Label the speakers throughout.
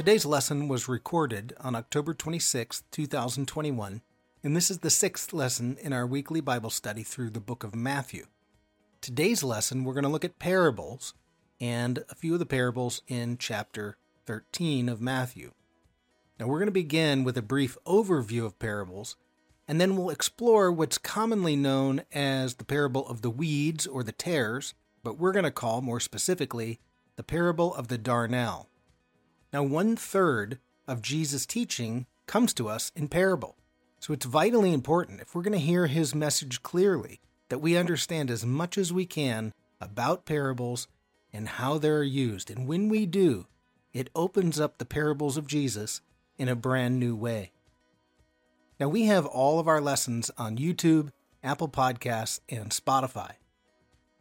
Speaker 1: Today's lesson was recorded on October 26, 2021, and this is the sixth lesson in our weekly Bible study through the book of Matthew. Today's lesson, we're going to look at parables and a few of the parables in chapter 13 of Matthew. Now, we're going to begin with a brief overview of parables, and then we'll explore what's commonly known as the parable of the weeds or the tares, but we're going to call more specifically the parable of the darnel. Now, one third of Jesus' teaching comes to us in parable. So it's vitally important, if we're going to hear his message clearly, that we understand as much as we can about parables and how they're used. And when we do, it opens up the parables of Jesus in a brand new way. Now, we have all of our lessons on YouTube, Apple Podcasts, and Spotify.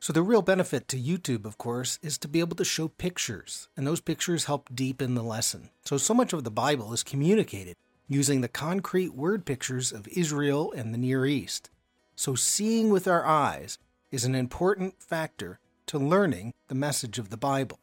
Speaker 1: So, the real benefit to YouTube, of course, is to be able to show pictures, and those pictures help deepen the lesson. So, so much of the Bible is communicated using the concrete word pictures of Israel and the Near East. So, seeing with our eyes is an important factor to learning the message of the Bible.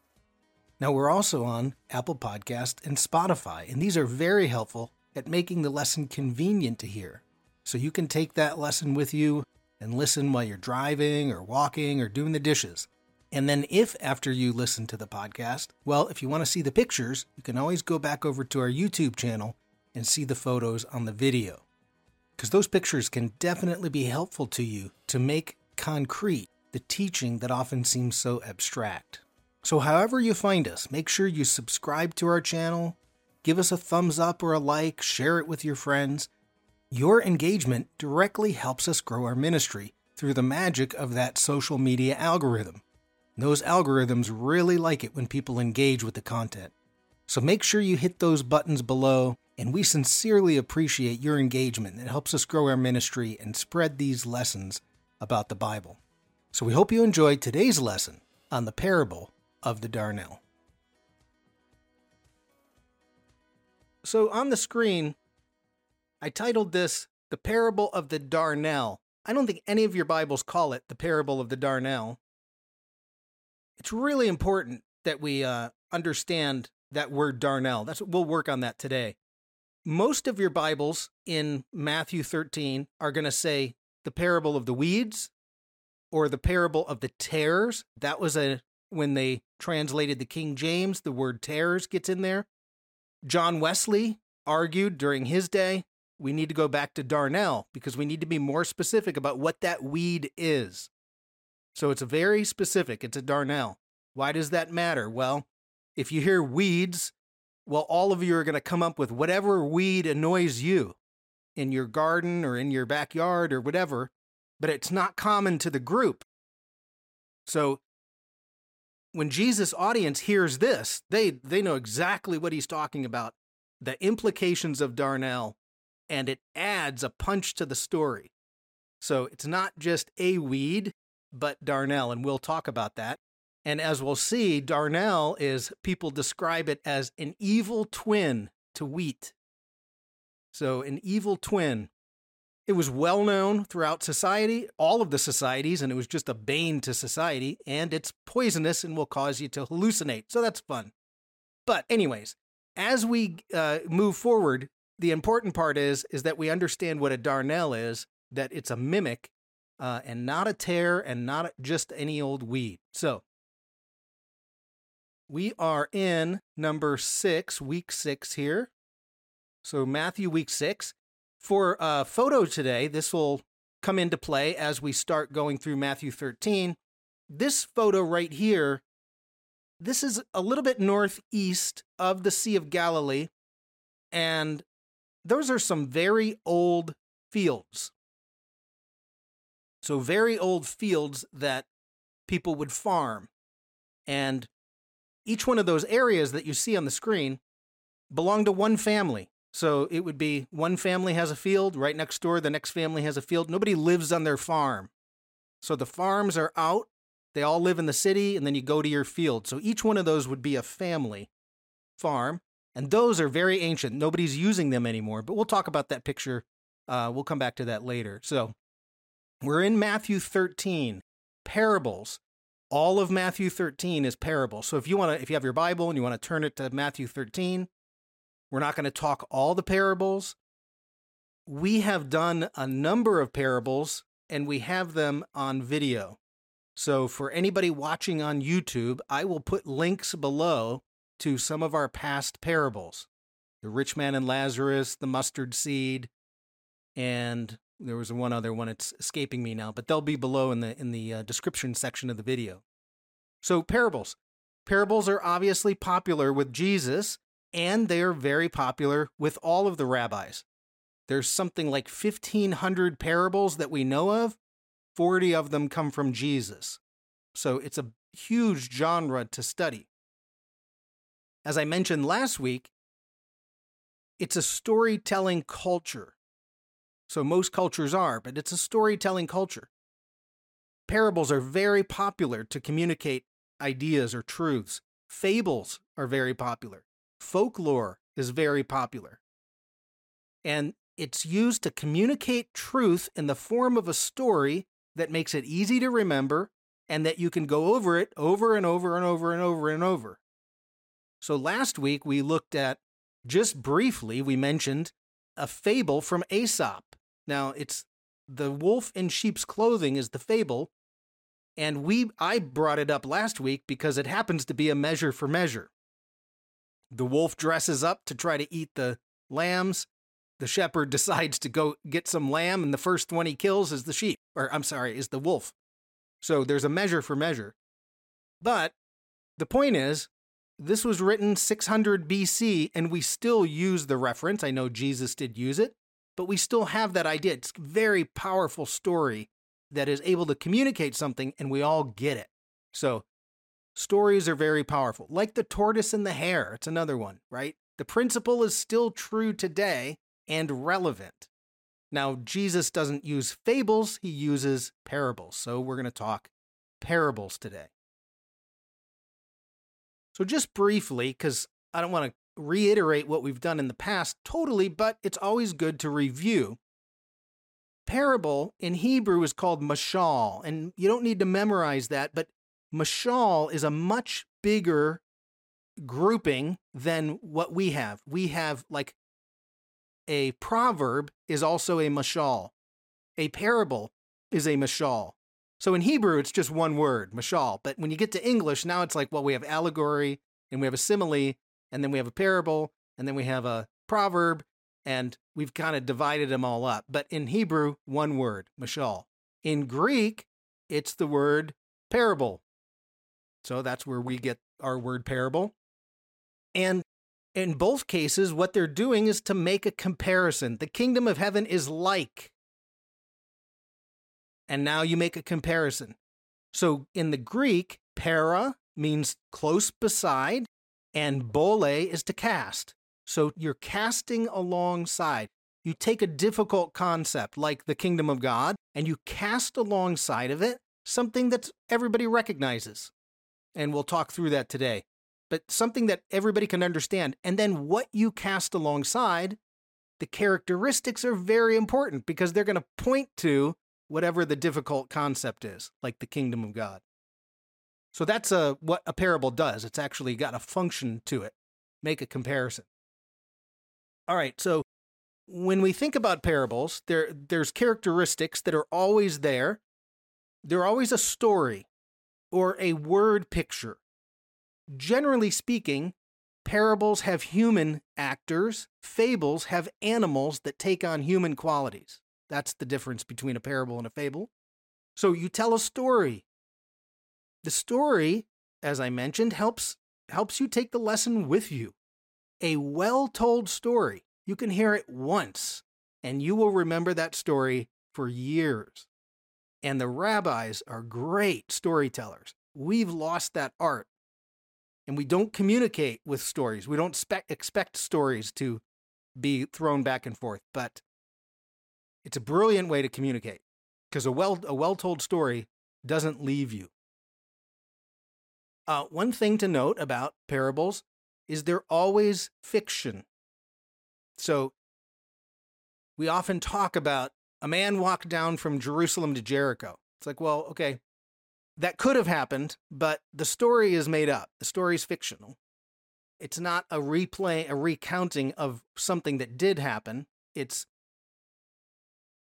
Speaker 1: Now, we're also on Apple Podcast and Spotify, and these are very helpful at making the lesson convenient to hear. So, you can take that lesson with you and listen while you're driving or walking or doing the dishes. And then, if after you listen to the podcast, well, if you want to see the pictures, you can always go back over to our YouTube channel and see the photos on the video. Because those pictures can definitely be helpful to you to make concrete the teaching that often seems so abstract. So, however you find us, make sure you subscribe to our channel, give us a thumbs up or a like, share it with your friends, your engagement directly helps us grow our ministry through the magic of that social media algorithm. Those algorithms really like it when people engage with the content. So make sure you hit those buttons below, and we sincerely appreciate your engagement. It helps us grow our ministry and spread these lessons about the Bible. So we hope you enjoyed today's lesson on the parable of the darnel. So on the screen, I titled this The Parable of the Darnel. I don't think any of your Bibles call it the Parable of the Darnel. It's really important that we uh, understand that word darnel. That's we'll work on that today. Most of your Bibles in Matthew 13 are going to say the parable of the weeds or the parable of the tares. That was a when they translated the King James, the word tares gets in there. John Wesley argued during his day we need to go back to Darnel because we need to be more specific about what that weed is. So it's very specific. It's a Darnel. Why does that matter? Well, if you hear weeds, well, all of you are going to come up with whatever weed annoys you in your garden or in your backyard or whatever, but it's not common to the group. So when Jesus' audience hears this, they, they know exactly what he's talking about the implications of Darnel and it adds a punch to the story. So it's not just a weed, but darnel, and we'll talk about that. And as we'll see, darnel is people describe it as an evil twin to wheat. So, an evil twin. It was well known throughout society, all of the societies, and it was just a bane to society. And it's poisonous and will cause you to hallucinate. So, that's fun. But, anyways, as we uh, move forward, the important part is is that we understand what a darnel is, that it's a mimic, uh, and not a tare, and not just any old weed. So we are in number six, week six here. So Matthew week six. For a photo today, this will come into play as we start going through Matthew 13. This photo right here, this is a little bit northeast of the Sea of Galilee. And those are some very old fields. So, very old fields that people would farm. And each one of those areas that you see on the screen belong to one family. So it would be one family has a field, right next door, the next family has a field. Nobody lives on their farm. So the farms are out, they all live in the city, and then you go to your field. So each one of those would be a family farm. And those are very ancient. Nobody's using them anymore, but we'll talk about that picture. Uh, we'll come back to that later. So we're in Matthew 13, parables. All of Matthew 13 is parables. So if you want to, if you have your Bible and you want to turn it to Matthew 13, We're not going to talk all the parables. We have done a number of parables and we have them on video. So, for anybody watching on YouTube, I will put links below to some of our past parables the rich man and Lazarus, the mustard seed, and there was one other one. It's escaping me now, but they'll be below in the in the uh, description section of the video. So parables, parables are obviously popular with Jesus, and they are very popular with all of the rabbis. There's something like 1,500 parables that we know of. 40 of them come from Jesus. So it's a huge genre to study. As I mentioned last week, it's a storytelling culture. So most cultures are, but it's a storytelling culture. Parables are very popular to communicate ideas or truths. Fables are very popular. Folklore is very popular. And it's used to communicate truth in the form of a story that makes it easy to remember and that you can go over it over and over and over and over and over. So last week we looked at, just briefly, we mentioned a fable from Aesop. Now, it's the wolf in sheep's clothing is the fable, and we I brought it up last week because it happens to be a measure for measure. The wolf dresses up to try to eat the lambs. The shepherd decides to go get some lamb, and the first one he kills is the sheep, or I'm sorry, is the wolf. So there's a measure for measure. But the point is, this was written 600 BC, and we still use the reference. I know Jesus did use it, but we still have that idea. It's a very powerful story that is able to communicate something, and we all get it. So, stories are very powerful. Like the tortoise and the hare, it's another one, right? The principle is still true today and relevant. Now, Jesus doesn't use fables, he uses parables. So, we're going to talk parables today. So, just briefly, because I don't want to reiterate what we've done in the past totally, but it's always good to review. Parable in Hebrew is called mashal, and you don't need to memorize that, but mashal is a much bigger grouping than what we have. We have like a proverb is also a mashal. A parable is a mashal. So in Hebrew, it's just one word, mashal. But when you get to English, now it's like, well, we have allegory and we have a simile and then we have a parable and then we have a proverb and we've kind of divided them all up. But in Hebrew, one word, mashal. In Greek, it's the word parable. So that's where we get our word parable. And in both cases, what they're doing is to make a comparison. The kingdom of heaven is like. And now you make a comparison. So in the Greek, para means close beside, and bole is to cast. So you're casting alongside. You take a difficult concept like the kingdom of God and you cast alongside of it something that everybody recognizes. And we'll talk through that today but something that everybody can understand. And then what you cast alongside, the characteristics are very important because they're going to point to whatever the difficult concept is, like the kingdom of God. So that's a, what a parable does. It's actually got a function to it. Make a comparison. All right, so when we think about parables, there, there's characteristics that are always there. They're always a story or a word picture Generally speaking, parables have human actors, fables have animals that take on human qualities. That's the difference between a parable and a fable. So you tell a story. The story, as I mentioned, helps helps you take the lesson with you. A well-told story, you can hear it once and you will remember that story for years. And the rabbis are great storytellers. We've lost that art and we don't communicate with stories. We don't spe- expect stories to be thrown back and forth, but it's a brilliant way to communicate because a well a well told story doesn't leave you. Uh, one thing to note about parables is they're always fiction. So we often talk about a man walked down from Jerusalem to Jericho. It's like, well, okay, that could have happened, but the story is made up. The story is fictional. It's not a replay, a recounting of something that did happen. It's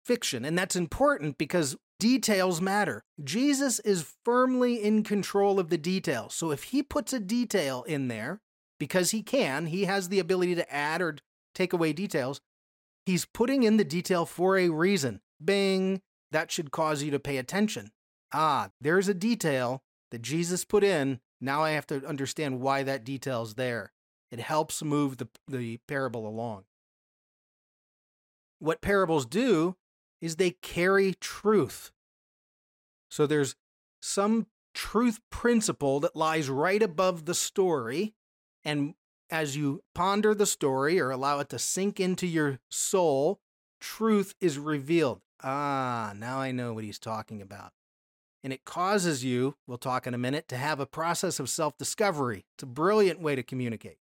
Speaker 1: fiction. And that's important because details matter. Jesus is firmly in control of the details. So if he puts a detail in there, because he can, he has the ability to add or take away details, he's putting in the detail for a reason. Bing, that should cause you to pay attention. Ah, there's a detail that Jesus put in. Now I have to understand why that detail's there. It helps move the, the parable along. What parables do is they carry truth. So there's some truth principle that lies right above the story. And as you ponder the story or allow it to sink into your soul, truth is revealed. Ah, now I know what he's talking about. And it causes you, we'll talk in a minute, to have a process of self discovery. It's a brilliant way to communicate.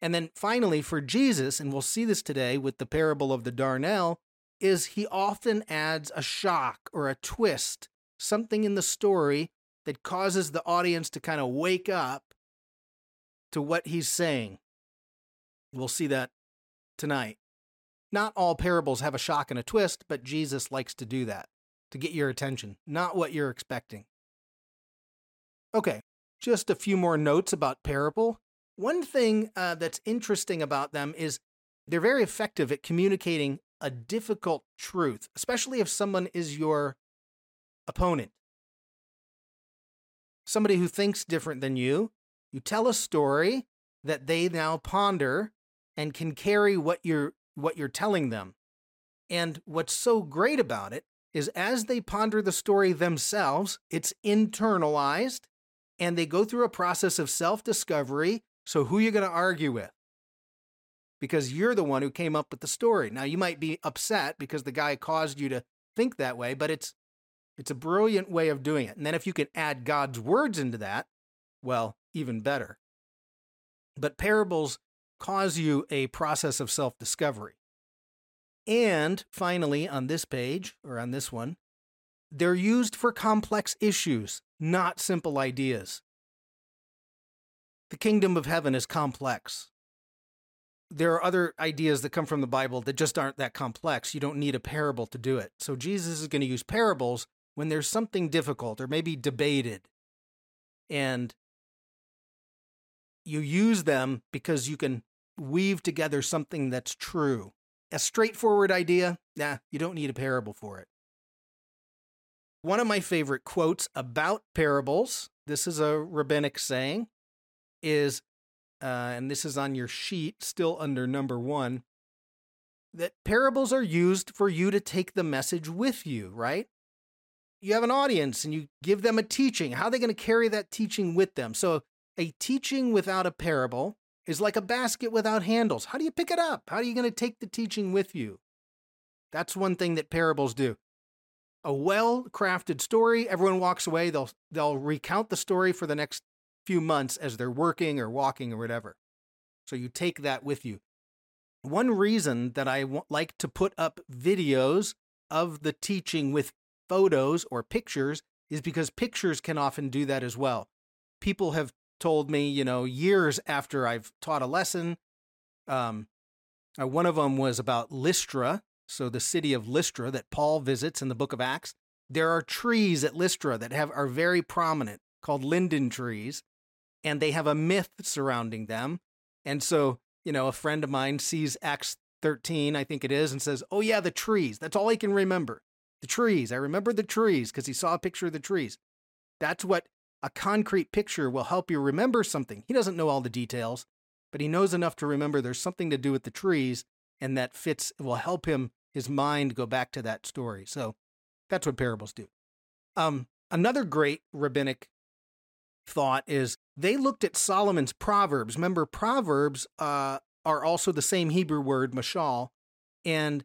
Speaker 1: And then finally, for Jesus, and we'll see this today with the parable of the darnel, is he often adds a shock or a twist, something in the story that causes the audience to kind of wake up to what he's saying. We'll see that tonight. Not all parables have a shock and a twist, but Jesus likes to do that to get your attention, not what you're expecting. Okay, just a few more notes about parable. One thing uh, that's interesting about them is they're very effective at communicating a difficult truth, especially if someone is your opponent. Somebody who thinks different than you, you tell a story that they now ponder and can carry what you're what you're telling them. And what's so great about it is as they ponder the story themselves, it's internalized and they go through a process of self-discovery. So who are you going to argue with? Because you're the one who came up with the story. Now you might be upset because the guy caused you to think that way, but it's it's a brilliant way of doing it. And then if you can add God's words into that, well, even better. But parables cause you a process of self-discovery. And finally, on this page or on this one, they're used for complex issues, not simple ideas. The kingdom of heaven is complex there are other ideas that come from the Bible that just aren't that complex. You don't need a parable to do it. So Jesus is going to use parables when there's something difficult or maybe debated. And you use them because you can weave together something that's true. A straightforward idea, nah, you don't need a parable for it. One of my favorite quotes about parables, this is a rabbinic saying, is uh, and this is on your sheet, still under number one, that parables are used for you to take the message with you, right? You have an audience and you give them a teaching. How are they going to carry that teaching with them? So, a teaching without a parable is like a basket without handles. How do you pick it up? How are you going to take the teaching with you? That's one thing that parables do. A well-crafted story, everyone walks away, they'll they'll recount the story for the next few months as they're working or walking or whatever. So you take that with you. One reason that I w- like to put up videos of the teaching with photos or pictures is because pictures can often do that as well. People have told me, you know, years after I've taught a lesson. Um, uh, one of them was about Lystra, so the city of Lystra that Paul visits in the book of Acts. There are trees at Lystra that have are very prominent called linden trees and they have a myth surrounding them. And so, you know, a friend of mine sees Acts 13, I think it is, and says, Oh, yeah, the trees. That's all he can remember. The trees. I remember the trees because he saw a picture of the trees. That's what a concrete picture will help you remember something. He doesn't know all the details, but he knows enough to remember there's something to do with the trees, and that fits, will help him, his mind, go back to that story. So that's what parables do. Um, another great rabbinic thought is they looked at Solomon's Proverbs. Remember, Proverbs uh, are also the same Hebrew word, mashal, and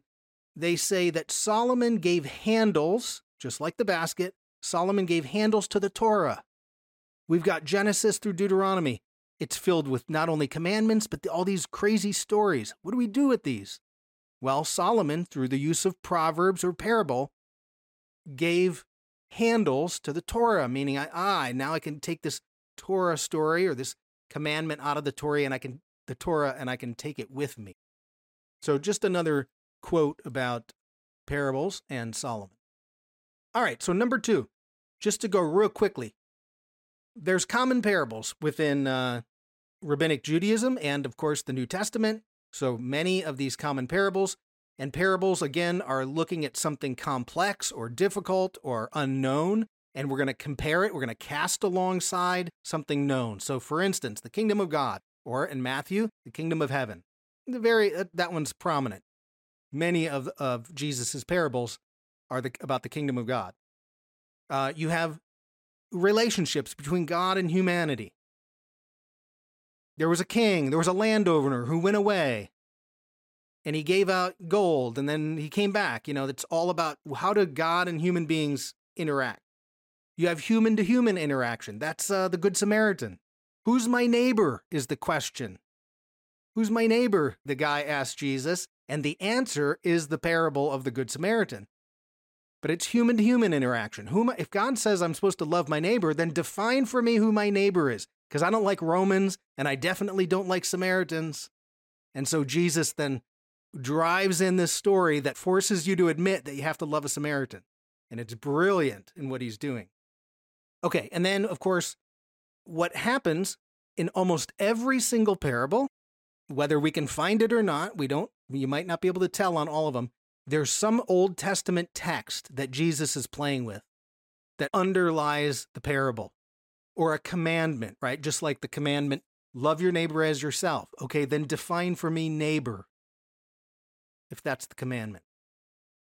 Speaker 1: they say that Solomon gave handles, just like the basket, Solomon gave handles to the Torah. We've got Genesis through Deuteronomy. It's filled with not only commandments, but all these crazy stories. What do we do with these? Well, Solomon, through the use of proverbs or parable, gave handles to the Torah, meaning I, ah, now I can take this Torah story or this commandment out of the Torah and I can the Torah and I can take it with me. So just another quote about parables and Solomon. All right, so number 2, just to go real quickly. There's common parables within uh, rabbinic Judaism and of course the New Testament. So many of these common parables and parables again are looking at something complex or difficult or unknown and we're going to compare it. We're going to cast alongside something known. So, for instance, the kingdom of God, or in Matthew, the kingdom of heaven. The very uh, that one's prominent. Many of of Jesus's parables are the, about the kingdom of God. Uh, you have relationships between God and humanity. There was a king, there was a landowner who went away and he gave out gold and then he came back. You know, it's all about how do God and human beings interact. You have human to human interaction. That's uh, the Good Samaritan. Who's my neighbor is the question. Who's my neighbor? The guy asked Jesus, and the answer is the parable of the Good Samaritan. But it's human to human interaction. Who if God says I'm supposed to love my neighbor, then define for me who my neighbor is, because I don't like Romans and I definitely don't like Samaritans. And so Jesus then drives in this story that forces you to admit that you have to love a Samaritan. And it's brilliant in what he's doing. Okay, and then, of course, what happens in almost every single parable, whether we can find it or not, we don't, you might not be able to tell on all of them. There's some Old Testament text that Jesus is playing with that underlies the parable or a commandment, right? Just like the commandment, love your neighbor as yourself. Okay, then define for me neighbor if that's the commandment.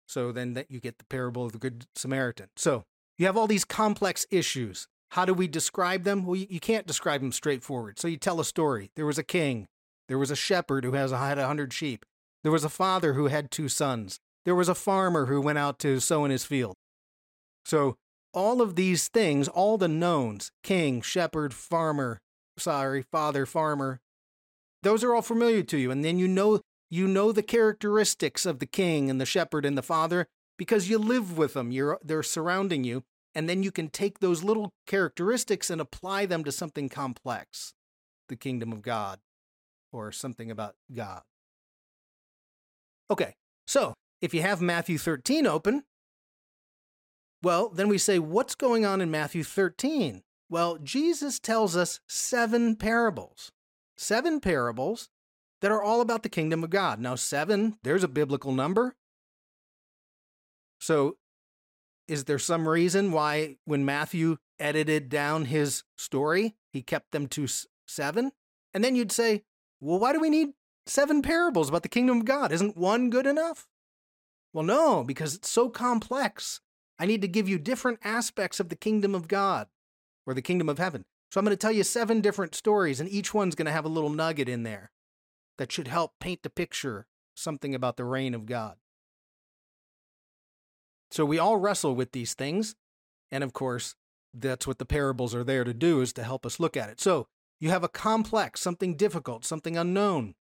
Speaker 1: So then that you get the parable of the Good Samaritan. So you have all these complex issues. How do we describe them? Well, you, can't describe them straightforward. So you tell a story. There was a king. There was a shepherd who has had a hundred sheep. There was a father who had two sons. There was a farmer who went out to sow in his field. So all of these things, all the knowns, king, shepherd, farmer, sorry, father, farmer, those are all familiar to you. And then you know you know the characteristics of the king and the shepherd and the father, because you live with them. You're they're surrounding you, and then you can take those little characteristics and apply them to something complex, the kingdom of God, or something about God. Okay, so if you have Matthew 13 open, well, then we say, what's going on in Matthew 13? Well, Jesus tells us seven parables. Seven parables that are all about the kingdom of God. Now, seven, there's a biblical number. So, is there some reason why when Matthew edited down his story, he kept them to seven? And then you'd say, well, why do we need seven parables about the kingdom of God? Isn't one good enough? Well, no, because it's so complex. I need to give you different aspects of the kingdom of God or the kingdom of heaven. So I'm going to tell you seven different stories, and each one's going to have a little nugget in there that should help paint the picture something about the reign of God. So we all wrestle with these things. And of course, that's what the parables are there to do is to help us look at it. So you have a complex, something difficult, something unknown.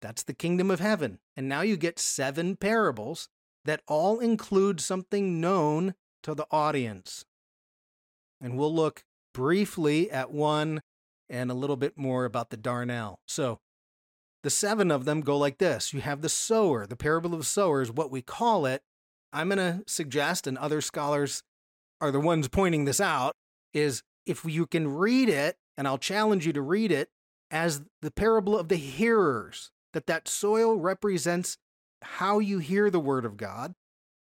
Speaker 1: That's the kingdom of heaven. And now you get seven parables that all include something known to the audience. And we'll look briefly at one and a little bit more about the darnel. So the seven of them go like this you have the sower, the parable of the sower is what we call it I'm going to suggest, and other scholars are the ones pointing this out, is if you can read it, and I'll challenge you to read it as the parable of the hearers, that that soil represents how you hear the word of God,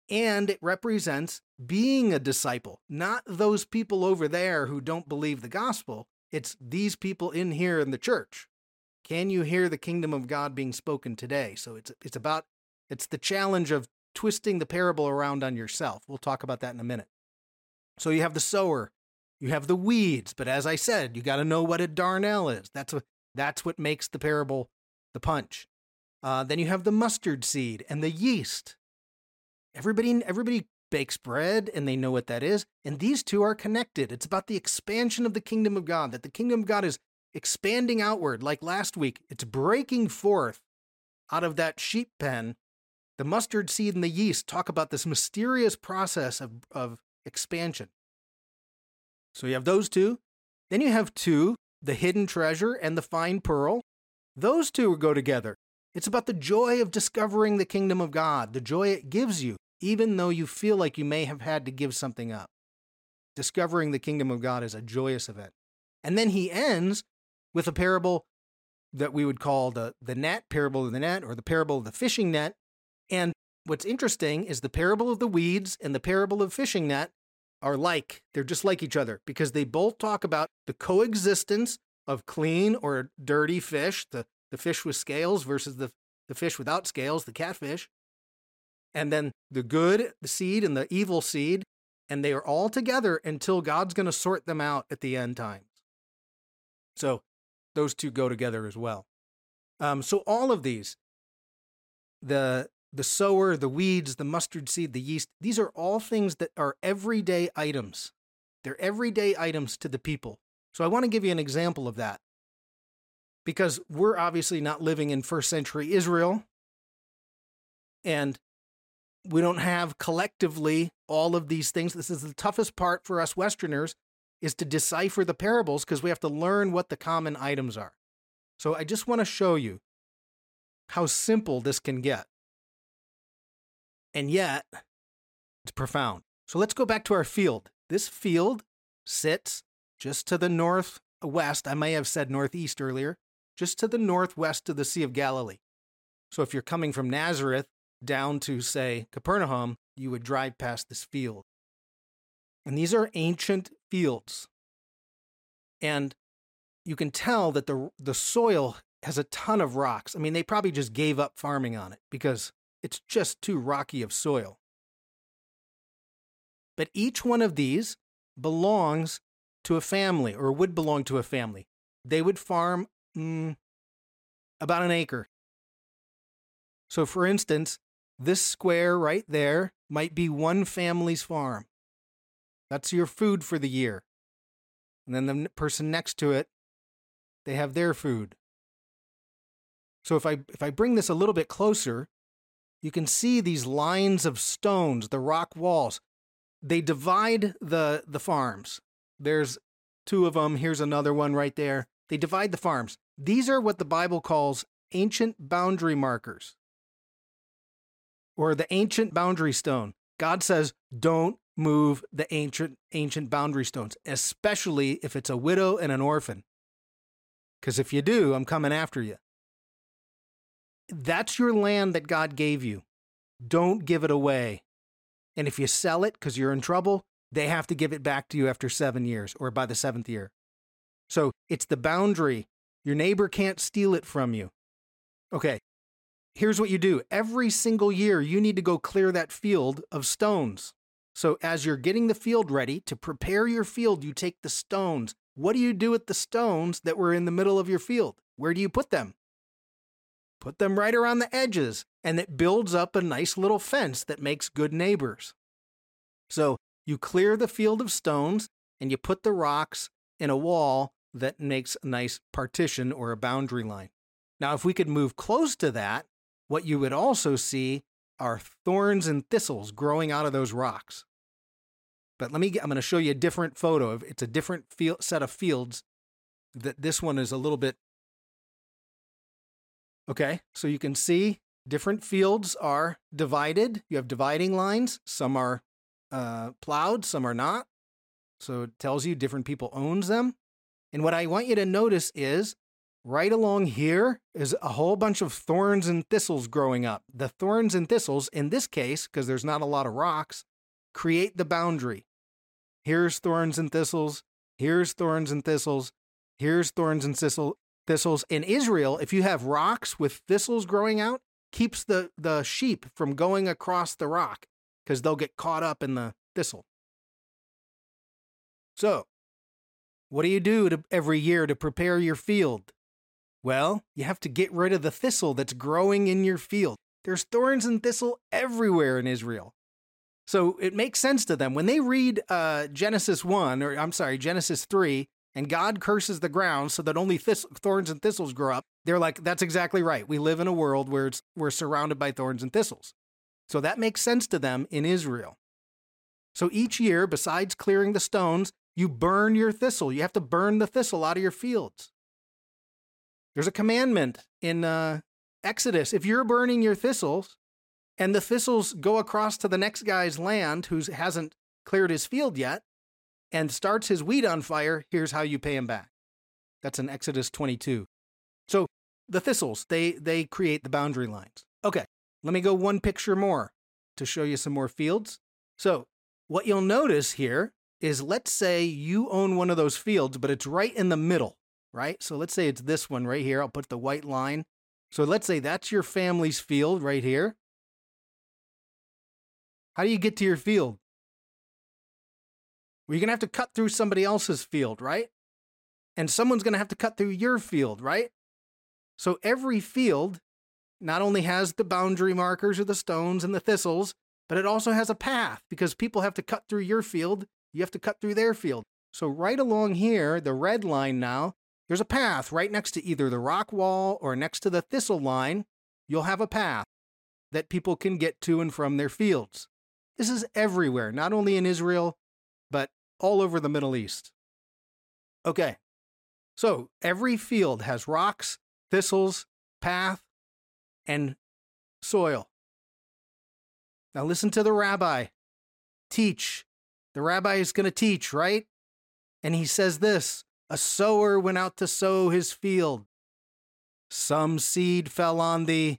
Speaker 1: and it represents being a disciple, not those people over there who don't believe the gospel. It's these people in here in the church. Can you hear the kingdom of God being spoken today? So it's it's about it's the challenge of twisting the parable around on yourself. We'll talk about that in a minute. So you have the sower, you have the weeds, but as I said, you got to know what a darnel is. That's what that's what makes the parable the punch. Uh, then you have the mustard seed and the yeast. Everybody everybody bakes bread and they know what that is, and these two are connected. It's about the expansion of the kingdom of God. That the kingdom of God is expanding outward, like last week. It's breaking forth out of that sheep pen the mustard seed and the yeast talk about this mysterious process of, of expansion. So you have those two. Then you have two the hidden treasure and the fine pearl. Those two go together. It's about the joy of discovering the kingdom of God, the joy it gives you, even though you feel like you may have had to give something up. Discovering the kingdom of God is a joyous event. And then he ends with a parable that we would call the, the net, parable of the net, or the parable of the fishing net. And what's interesting is the parable of the weeds and the parable of fishing net are like. They're just like each other because they both talk about the coexistence of clean or dirty fish, the, the fish with scales versus the, the fish without scales, the catfish. And then the good the seed and the evil seed. And they are all together until God's going to sort them out at the end times. So those two go together as well. Um, so all of these, the the sower, the weeds, the mustard seed, the yeast, these are all things that are everyday items. They're everyday items to the people. So I want to give you an example of that. Because we're obviously not living in first century Israel. And we don't have collectively all of these things. This is the toughest part for us Westerners is to decipher the parables because we have to learn what the common items are. So I just want to show you how simple this can get. And yet, it's profound. So let's go back to our field. This field sits just to the northwest. I may have said northeast earlier, just to the northwest of the Sea of Galilee. So if you're coming from Nazareth down to, say, Capernaum, you would drive past this field. And these are ancient fields. And you can tell that the, the soil has a ton of rocks. I mean, they probably just gave up farming on it because it's just too rocky of soil. But each one of these belongs to a family or would belong to a family. They would farm mm, about an acre. So, for instance, this square right there might be one family's farm. That's your food for the year. And then the person next to it, they have their food. So if I if I bring this a little bit closer, you can see these lines of stones, the rock walls. They divide the the farms. There's two of them, here's another one right there. They divide the farms. These are what the Bible calls ancient boundary markers or the ancient boundary stone. God says, don't move the ancient ancient boundary stones, especially if it's a widow and an orphan. Because if you do, I'm coming after you. That's your land that God gave you. Don't give it away. And if you sell it because you're in trouble, they have to give it back to you after seven years or by the seventh year. So it's the boundary. Your neighbor can't steal it from you. Okay, here's what you do every single year, you need to go clear that field of stones. So, as you're getting the field ready to prepare your field, you take the stones. What do you do with the stones that were in the middle of your field? Where do you put them? Put them right around the edges, and it builds up a nice little fence that makes good neighbors. So, you clear the field of stones and you put the rocks in a wall that makes a nice partition or a boundary line. Now, if we could move close to that, what you would also see are thorns and thistles growing out of those rocks. But let me get, I'm going to show you a different photo of it's a different field, set of fields that this one is a little bit Okay, so you can see different fields are divided. You have dividing lines. Some are uh, plowed, some are not. So it tells you different people owns them. And what I want you to notice is right along here is a whole bunch of thorns and thistles growing up. The thorns and thistles, in this case, because there's not a lot of rocks, create the boundary. Here's thorns and thistles. Here's thorns and thistles. Here's thorns and thistle, thistles. In Israel, if you have rocks with thistles growing out, keeps the, the sheep from going across the rock because they'll get caught up in the thistle. So, what do you do to, every year to prepare your field? Well, you have to get rid of the thistle that's growing in your field. There's thorns and thistle everywhere in Israel. So it makes sense to them. When they read uh, Genesis 1, or I'm sorry, Genesis 3, and God curses the ground so that only thorns and thistles grow up, they're like, that's exactly right. We live in a world where it's, we're surrounded by thorns and thistles. So that makes sense to them in Israel. So each year, besides clearing the stones, you burn your thistle. You have to burn the thistle out of your fields. There's a commandment in uh, Exodus. If you're burning your thistles and the thistles go across to the next guy's land who hasn't cleared his field yet and starts his wheat on fire, here's how you pay him back. That's in Exodus 22. So the thistles, they, they create the boundary lines. Okay, let me go one picture more to show you some more fields. So what you'll notice here is let's say you own one of those fields, but it's right in the middle, right? So let's say it's this one right here. I'll put the white line. So let's say that's your family's field right here. How do you get to your field? Well, you're going to have to cut through somebody else's field, right? And someone's going to have to cut through your field, right? So every field not only has the boundary markers or the stones and the thistles, but it also has a path because people have to cut through your field. You have to cut through their field. So, right along here, the red line now, there's a path right next to either the rock wall or next to the thistle line. You'll have a path that people can get to and from their fields. This is everywhere, not only in Israel, but all over the Middle East. Okay, so every field has rocks, thistles, path, and soil. Now listen to the rabbi teach. The rabbi is going to teach, right? And he says this A sower went out to sow his field. Some seed fell on the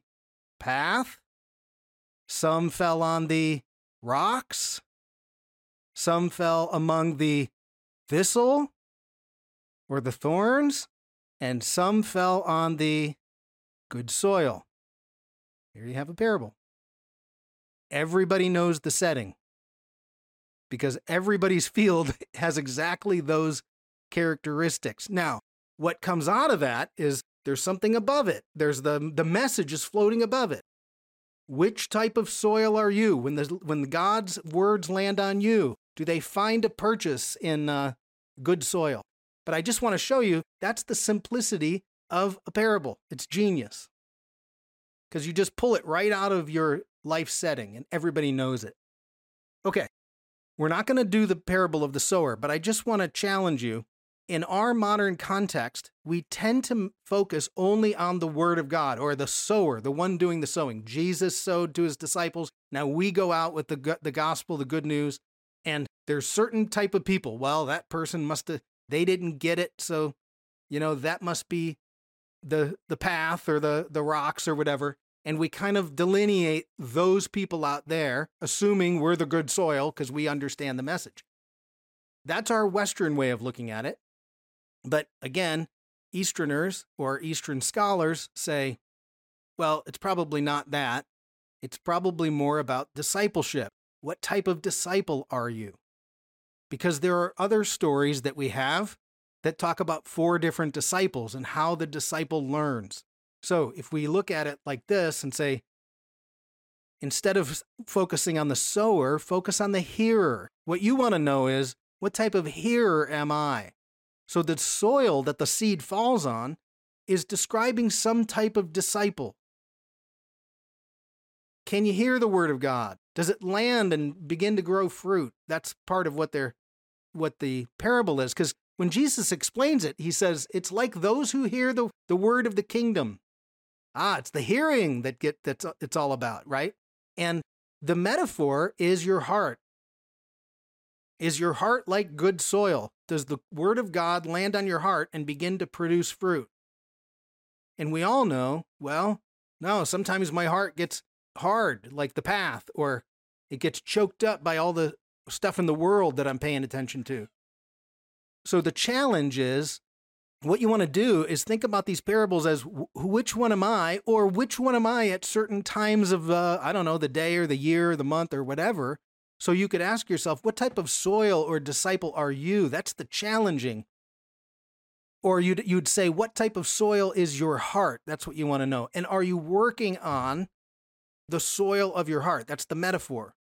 Speaker 1: path, some fell on the rocks, some fell among the thistle or the thorns, and some fell on the good soil. Here you have a parable. Everybody knows the setting because everybody's field has exactly those characteristics. Now, what comes out of that is there's something above it. There's the the message is floating above it. Which type of soil are you? When the when God's words land on you, do they find a purchase in uh, good soil? But I just want to show you that's the simplicity of a parable. It's genius because you just pull it right out of your life setting and everybody knows it. Okay, we're not going to do the parable of the sower, but I just want to challenge you. In our modern context, we tend to focus only on the word of God or the sower, the one doing the sowing. Jesus sowed to his disciples. Now we go out with the, the gospel, the good news, and there's certain type of people. Well, that person must have, they didn't get it. So, you know, that must be the the path or the the rocks or whatever and we kind of delineate those people out there assuming we're the good soil because we understand the message that's our western way of looking at it but again easterners or eastern scholars say well it's probably not that it's probably more about discipleship what type of disciple are you because there are other stories that we have that talk about four different disciples and how the disciple learns. So if we look at it like this and say, instead of focusing on the sower, focus on the hearer. What you want to know is, what type of hearer am I? So the soil that the seed falls on is describing some type of disciple. Can you hear the word of God? Does it land and begin to grow fruit? That's part of what they're what the parable is because when Jesus explains it, he says, It's like those who hear the, the word of the kingdom. Ah, it's the hearing that get that's it's all about, right? And the metaphor is your heart. Is your heart like good soil? Does the word of God land on your heart and begin to produce fruit? And we all know, well, no, sometimes my heart gets hard, like the path, or it gets choked up by all the stuff in the world that I'm paying attention to. So the challenge is what you want to do is think about these parables as which one am I, or which one am I at certain times of, uh, I don't know, the day or the year or the month or whatever. So you could ask yourself, what type of soil or disciple are you? That's the challenging. Or you'd, you'd say, what type of soil is your heart? That's what you want to know. And are you working on the soil of your heart? That's the metaphor.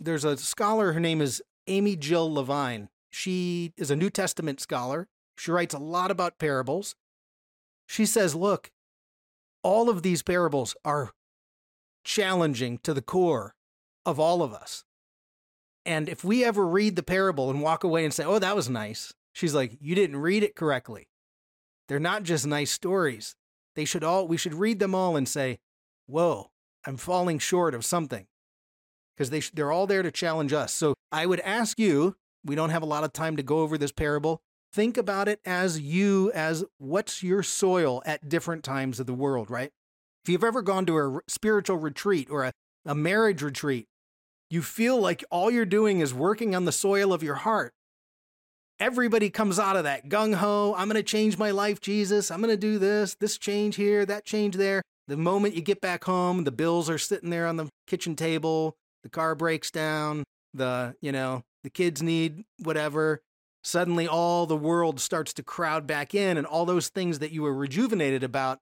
Speaker 1: There's a scholar, her name is Amy Jill Levine. She is a New Testament scholar. She writes a lot about parables. She says, look, all of these parables are challenging to the core of all of us. And if we ever read the parable and walk away and say, oh, that was nice, she's like, you didn't read it correctly. They're not just nice stories. They should all, we should read them all and say, whoa, I'm falling short of something. Because they, they're all there to challenge us. So I would ask you, we don't have a lot of time to go over this parable. Think about it as you, as what's your soil at different times of the world, right? If you've ever gone to a spiritual retreat or a, a marriage retreat, you feel like all you're doing is working on the soil of your heart. Everybody comes out of that gung ho. I'm going to change my life, Jesus. I'm going to do this, this change here, that change there. The moment you get back home, the bills are sitting there on the kitchen table, the car breaks down, the, you know, the kids need whatever. Suddenly all the world starts to crowd back in and all those things that you were rejuvenated about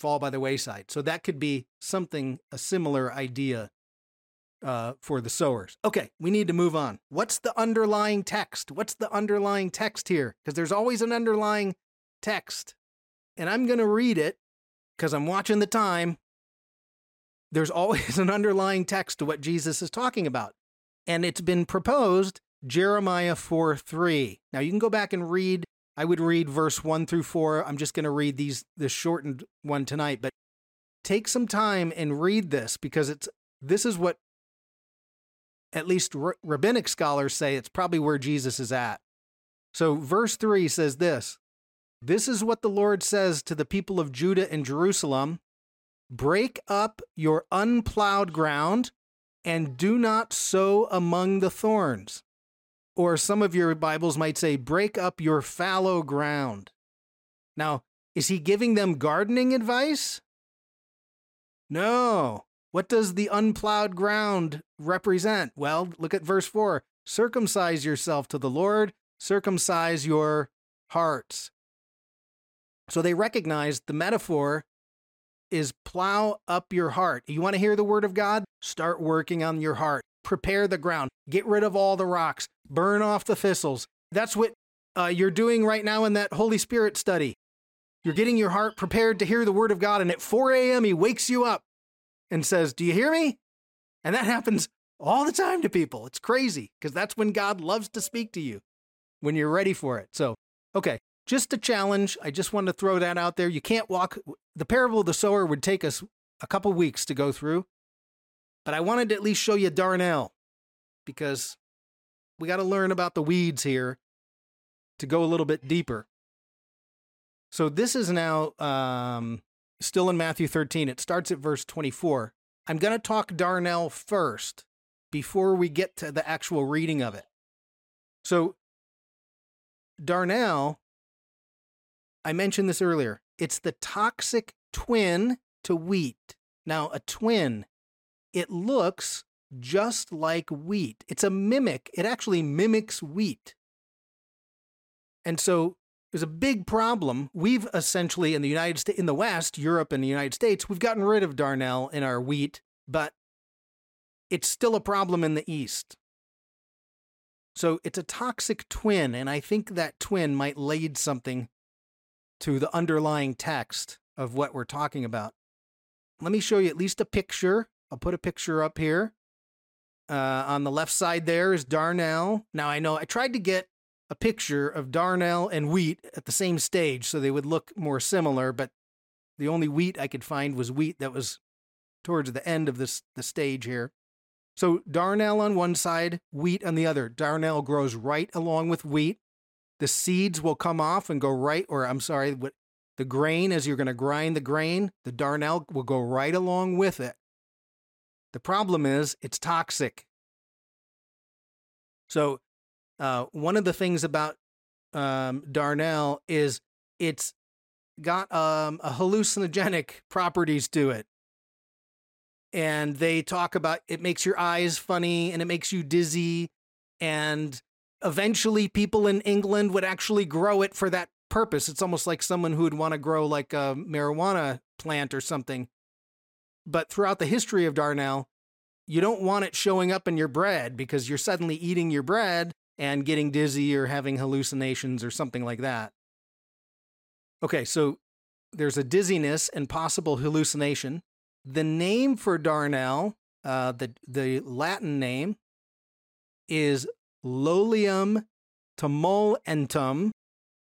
Speaker 1: fall by the wayside. So that could be something, a similar idea uh, for the sowers. Okay, we need to move on. What's the underlying text? What's the underlying text here? Because there's always an underlying text. And I'm going to read it because I'm watching the time. There's always an underlying text to what Jesus is talking about. And it's been proposed Jeremiah 4 3. Now you can go back and read. I would read verse 1 through 4. I'm just going to read these this shortened one tonight, but take some time and read this because it's this is what at least rabbinic scholars say it's probably where Jesus is at. So, verse 3 says this This is what the Lord says to the people of Judah and Jerusalem Break up your unplowed ground and do not sow among the thorns. Or some of your Bibles might say, Break up your fallow ground. Now, is he giving them gardening advice? No. What does the unplowed ground represent? Well, look at verse 4 circumcise yourself to the Lord, circumcise your hearts. So they recognize the metaphor is plow up your heart. You want to hear the word of God? Start working on your heart. Prepare the ground. Get rid of all the rocks. Burn off the thistles. That's what uh, you're doing right now in that Holy Spirit study. You're getting your heart prepared to hear the word of God, and at 4 a.m., He wakes you up and says, Do you hear me? And that happens all the time to people. It's crazy because that's when God loves to speak to you when you're ready for it. So, okay, just a challenge. I just wanted to throw that out there. You can't walk. The parable of the sower would take us a couple weeks to go through, but I wanted to at least show you darnel because we got to learn about the weeds here to go a little bit deeper. So this is now um, still in Matthew 13. It starts at verse 24. I'm going to talk darnel first before we get to the actual reading of it. So, darnel, I mentioned this earlier, it's the toxic twin to wheat. Now, a twin, it looks just like wheat. It's a mimic, it actually mimics wheat. And so is a big problem. We've essentially in the United States, in the West, Europe and the United States, we've gotten rid of darnel in our wheat, but it's still a problem in the East. So it's a toxic twin, and I think that twin might lead something to the underlying text of what we're talking about. Let me show you at least a picture. I'll put a picture up here. Uh, on the left side there is darnel. Now I know I tried to get a picture of darnel and wheat at the same stage so they would look more similar, but the only wheat I could find was wheat that was towards the end of this the stage here. So darnel on one side, wheat on the other. Darnel grows right along with wheat. The seeds will come off and go right, or I'm sorry, the grain as you're going to grind the grain, the darnel will go right along with it. The problem is it's toxic. So uh, one of the things about um, darnel is it's got um, a hallucinogenic properties to it. And they talk about it makes your eyes funny and it makes you dizzy. And eventually, people in England would actually grow it for that purpose. It's almost like someone who would want to grow like a marijuana plant or something. But throughout the history of darnel, you don't want it showing up in your bread because you're suddenly eating your bread and getting dizzy or having hallucinations or something like that. Okay, so there's a dizziness and possible hallucination. The name for darnel, uh, the the Latin name, is Lolium tumulentum,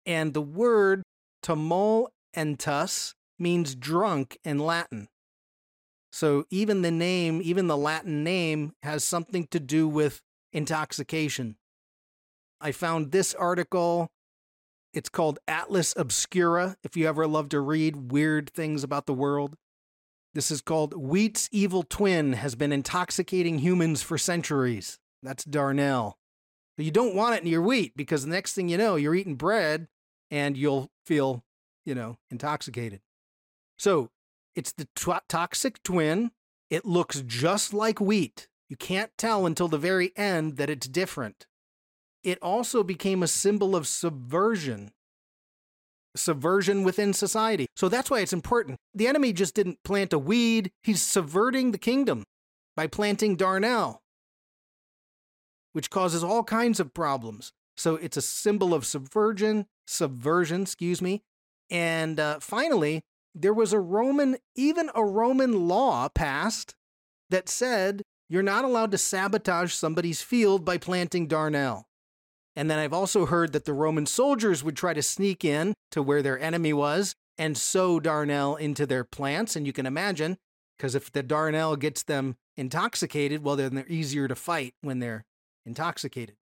Speaker 1: and the word tumulentus means drunk in Latin. So even the name, even the Latin name, has something to do with intoxication. I found this article. It's called Atlas Obscura, if you ever love to read weird things about the world. This is called Wheat's Evil Twin Has Been Intoxicating Humans for Centuries. That's Darnel. But you don't want it in your wheat because the next thing you know, you're eating bread and you'll feel, you know, intoxicated. So it's the t- toxic twin. It looks just like wheat. You can't tell until the very end that it's different. It also became a symbol of subversion, subversion within society. So that's why it's important. The enemy just didn't plant a weed, he's subverting the kingdom by planting darnel, which causes all kinds of problems. So it's a symbol of subversion, subversion, excuse me. And uh, finally, there was a Roman, even a Roman law passed that said you're not allowed to sabotage somebody's field by planting darnel. And then I've also heard that the Roman soldiers would try to sneak in to where their enemy was and sow darnel into their plants. And you can imagine, because if the darnel gets them intoxicated, well, then they're easier to fight when they're intoxicated.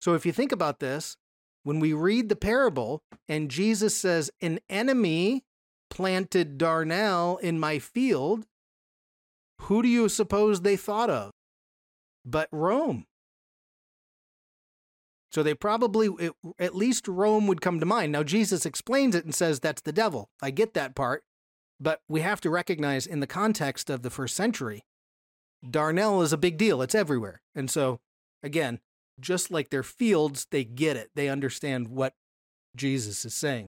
Speaker 1: So if you think about this, when we read the parable and Jesus says, An enemy planted darnel in my field, who do you suppose they thought of? But Rome. So they probably, it, at least Rome would come to mind. Now, Jesus explains it and says that's the devil. I get that part. But we have to recognize in the context of the first century, darnel is a big deal. It's everywhere. And so, again, just like their fields, they get it. They understand what Jesus is saying.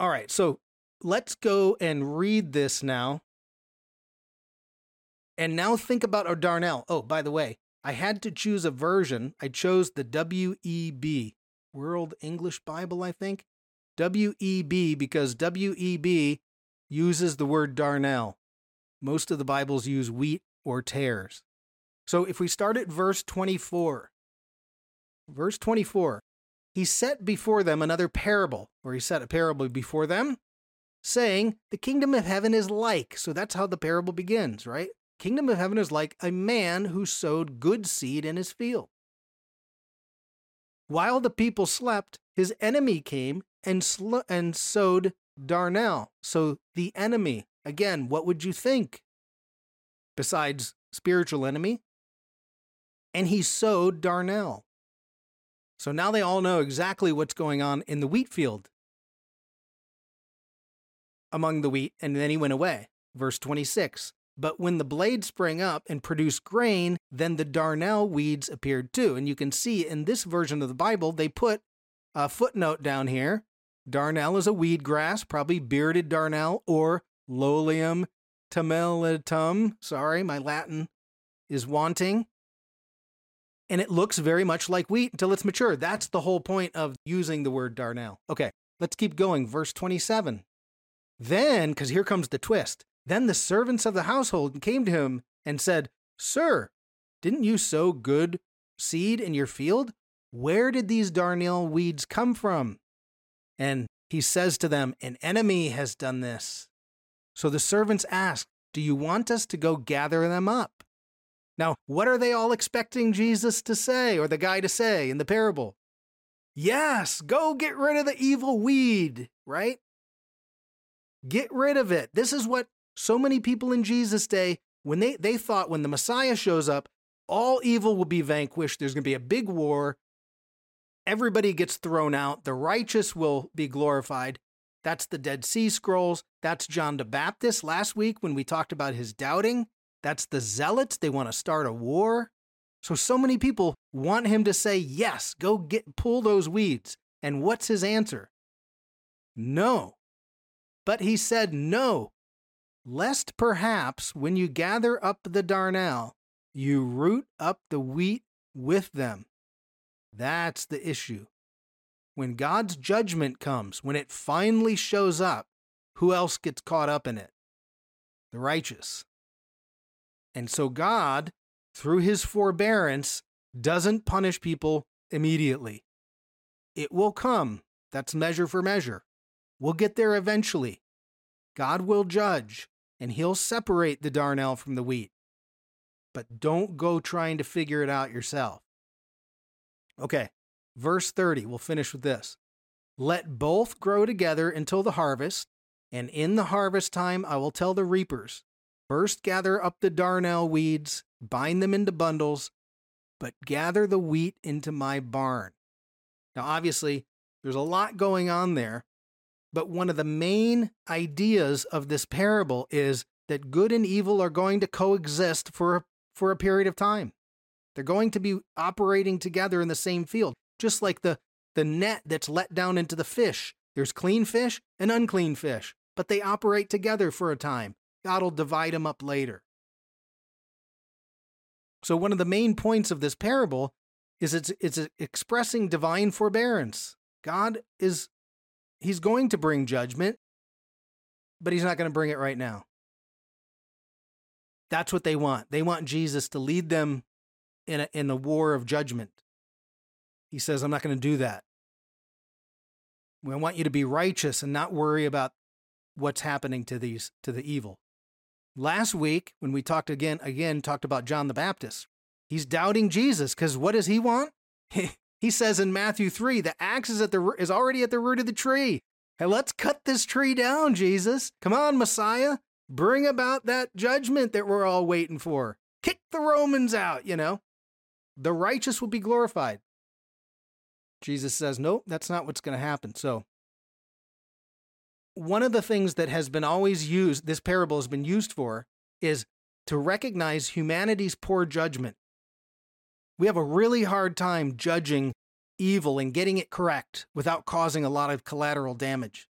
Speaker 1: All right, so let's go and read this now. And now think about our darnel. Oh, by the way, I had to choose a version. I chose the WEB, World English Bible, I think. WEB because WEB uses the word darnel. Most of the Bibles use wheat or tares. So if we start at verse 24, verse 24, he set before them another parable, or he set a parable before them, saying, The kingdom of heaven is like. So that's how the parable begins, right? Kingdom of heaven is like a man who sowed good seed in his field. While the people slept, his enemy came and, sl- and sowed darnel. So the enemy, again, what would you think? Besides spiritual enemy, and he sowed darnel. So now they all know exactly what's going on in the wheat field among the wheat, and then he went away. Verse 26. But when the blade sprang up and produced grain, then the darnel weeds appeared too. And you can see in this version of the Bible, they put a footnote down here. Darnel is a weed grass, probably bearded darnel or Lolium tumulentum. Sorry, my Latin is wanting and it looks very much like wheat until it's mature. That's the whole point of using the word darnel. Okay, let's keep going. Verse 27. Then, because here comes the twist, then the servants of the household came to him and said, Sir, didn't you sow good seed in your field? Where did these darnel weeds come from? And he says to them, An enemy has done this. So the servants asked, Do you want us to go gather them up? Now, what are they all expecting Jesus to say or the guy to say in the parable? Yes, go get rid of the evil weed, right? Get rid of it. This is what so many people in Jesus' day, when they, they thought when the Messiah shows up, all evil will be vanquished. There's going to be a big war. Everybody gets thrown out. The righteous will be glorified. That's the Dead Sea Scrolls. That's John the Baptist last week when we talked about his doubting. That's the zealots. They want to start a war. So, so many people want him to say, yes, go get, pull those weeds. And what's his answer? No. But he said, no, lest perhaps when you gather up the darnel, you root up the wheat with them. That's the issue. When God's judgment comes, when it finally shows up, who else gets caught up in it? The righteous. And so God through his forbearance, doesn't punish people immediately. It will come. That's measure for measure. We'll get there eventually. God will judge, and he'll separate the darnel from the wheat. But don't go trying to figure it out yourself. Okay, verse 30, we'll finish with this. Let both grow together until the harvest, and in the harvest time I will tell the reapers First gather up the darnel weeds, bind them into bundles, but gather the wheat into my barn. Now, obviously, there's a lot going on there, but one of the main ideas of this parable is that good and evil are going to coexist for, for a period of time. They're going to be operating together in the same field, just like the, the net that's let down into the fish. There's clean fish and unclean fish, but they operate together for a time. God will divide them up later. So, one of the main points of this parable is it's, it's expressing divine forbearance. God is, He's going to bring judgment, but He's not going to bring it right now. That's what they want. They want Jesus to lead them in a, in a war of judgment. He says, I'm not going to do that. I want you to be righteous and not worry about what's happening to these to the evil. Last week, when we talked again, again talked about John the Baptist, he's doubting Jesus because what does he want? says in Matthew 3, the axe is, at the, is already at the root of the tree. Hey, let's cut this tree down, Jesus. Come on, Messiah. Bring about that judgment that we're all waiting for. Kick the Romans out, you know. The righteous will be glorified. Jesus says, nope, that's not what's going to happen. So one of the things that has been always used, this parable has been used for, is to recognize humanity's poor judgment. We have a really hard time judging evil and getting it correct without causing a lot of collateral damage.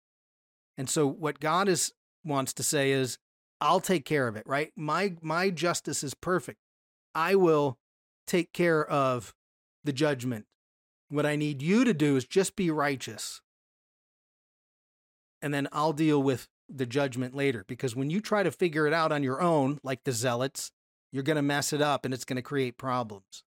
Speaker 1: And so what God is wants to say is I'll take care of it, right? My my justice is perfect. I will take care of the judgment. What I need you to do is just be righteous and then I'll deal with the judgment later. Because when you try to figure it out on your own, like the zealots, you're going to mess it up and it's going to create problems.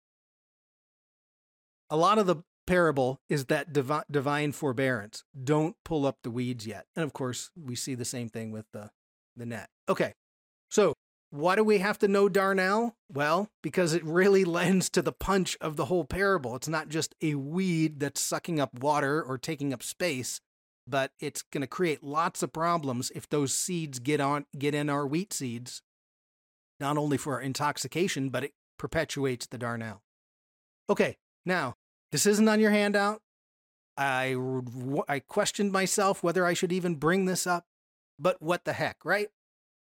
Speaker 1: A lot of the parable is that divi- divine forbearance. Don't pull up the weeds yet. And of course, we see the same thing with the, the net. Okay, so why do we have to know darnel? Well, because it really lends to the punch of the whole parable. It's not just a weed that's sucking up water or taking up space but it's going to create lots of problems if those seeds get on get in our wheat seeds not only for intoxication but it perpetuates the darnel okay now this isn't on your handout. I i questioned myself whether i should even bring this up but what the heck right?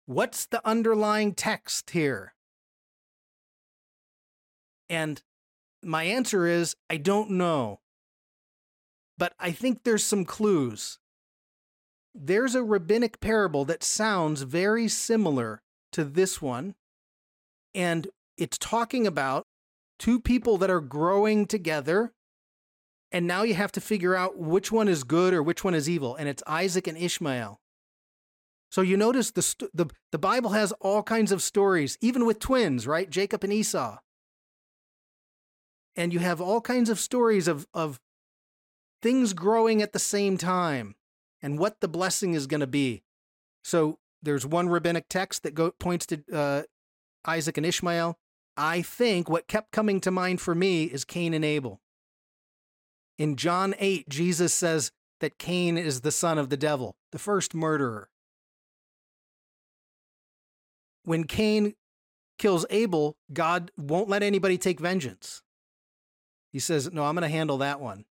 Speaker 1: What's the underlying text here? And my answer is i don't know. But I think there's some clues. There's a rabbinic parable that sounds very similar to this one, and it's talking about two people that are growing together. And now you have to figure out which one is good or which one is evil, and it's Isaac and Ishmael. So you notice the, st- the, the Bible has all kinds of stories, even with twins, right? Jacob and Esau. And you have all kinds of stories of, of things growing at the same time and what the blessing is going to be. So there's one rabbinic text that go, points to uh, Isaac and Ishmael. I think what kept coming to mind for me is Cain and Abel. In John 8, Jesus says that Cain is the son of the devil, the first murderer. When Cain kills Abel, God won't let anybody take vengeance. He says, No, I'm going to handle that one.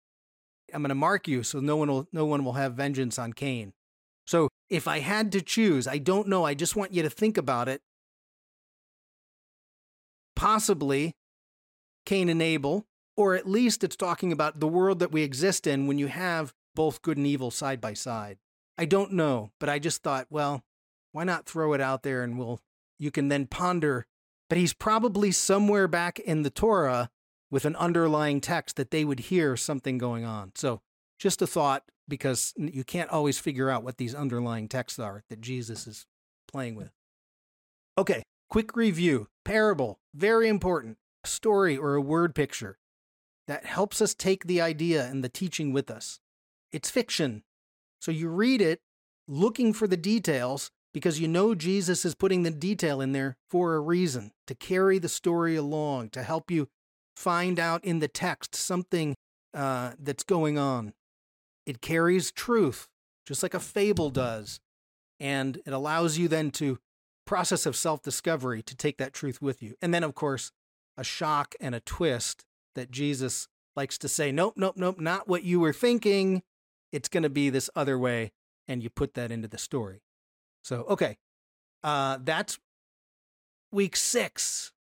Speaker 1: I'm going to mark you so no one will no one will have vengeance on Cain. So if I had to choose, I don't know, I just want you to think about it. Possibly Cain and Abel, or at least it's talking about the world that we exist in when you have both good and evil side by side. I don't know, but I just thought, well, why not throw it out there and we'll you can then ponder. But he's probably somewhere back in the Torah with an underlying text that they would hear something going on. So, just a thought because you can't always figure out what these underlying texts are that Jesus is playing with. Okay, quick review. Parable, very important. A story or a word picture that helps us take the idea and the teaching with us. It's fiction. So you read it looking for the details because you know Jesus is putting the detail in there for a reason to carry the story along, to help you find out in the text something uh, that's going on. It carries truth, just like a fable does. And it allows you then to process of self discovery to take that truth with you. And then, of course, a shock and a twist that Jesus likes to say, nope, nope, nope, not what you were thinking. It's going to be this other way. And you put that into the story. So, okay. Uh, that's week six.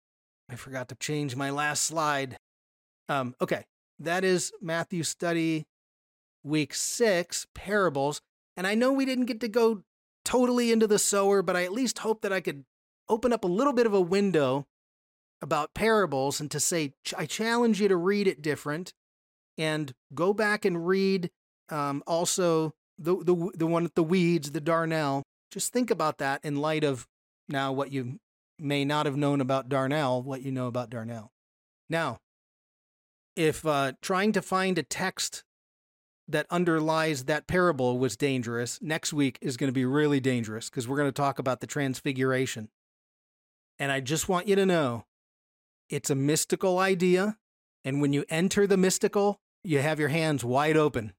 Speaker 1: I forgot to change my last slide. Um, okay. That is Matthew study week six, parables. And I know we didn't get to go totally into the sower, but I at least hope that I could open up a little bit of a window about parables and to say, I challenge you to read it different and go back and read um, also the, the, the one with the weeds, the darnel. Just think about that in light of now what you may not have known about darnel, what you know about darnel. Now, if uh, trying to find a text that underlies that parable was dangerous, next week is going to be really dangerous because we're going to talk about the transfiguration. And I just want you to know it's a mystical idea. And when you enter the mystical, you have your hands wide open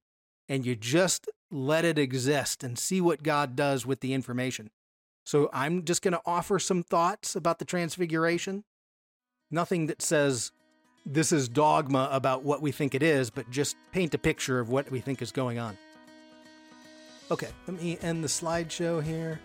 Speaker 1: and you just let it exist and see what God does with the information. So I'm just going to offer some thoughts about the transfiguration. Nothing that says this is dogma about what we think it is, but just paint a picture of what we think is going on. Okay, let me end the slideshow here.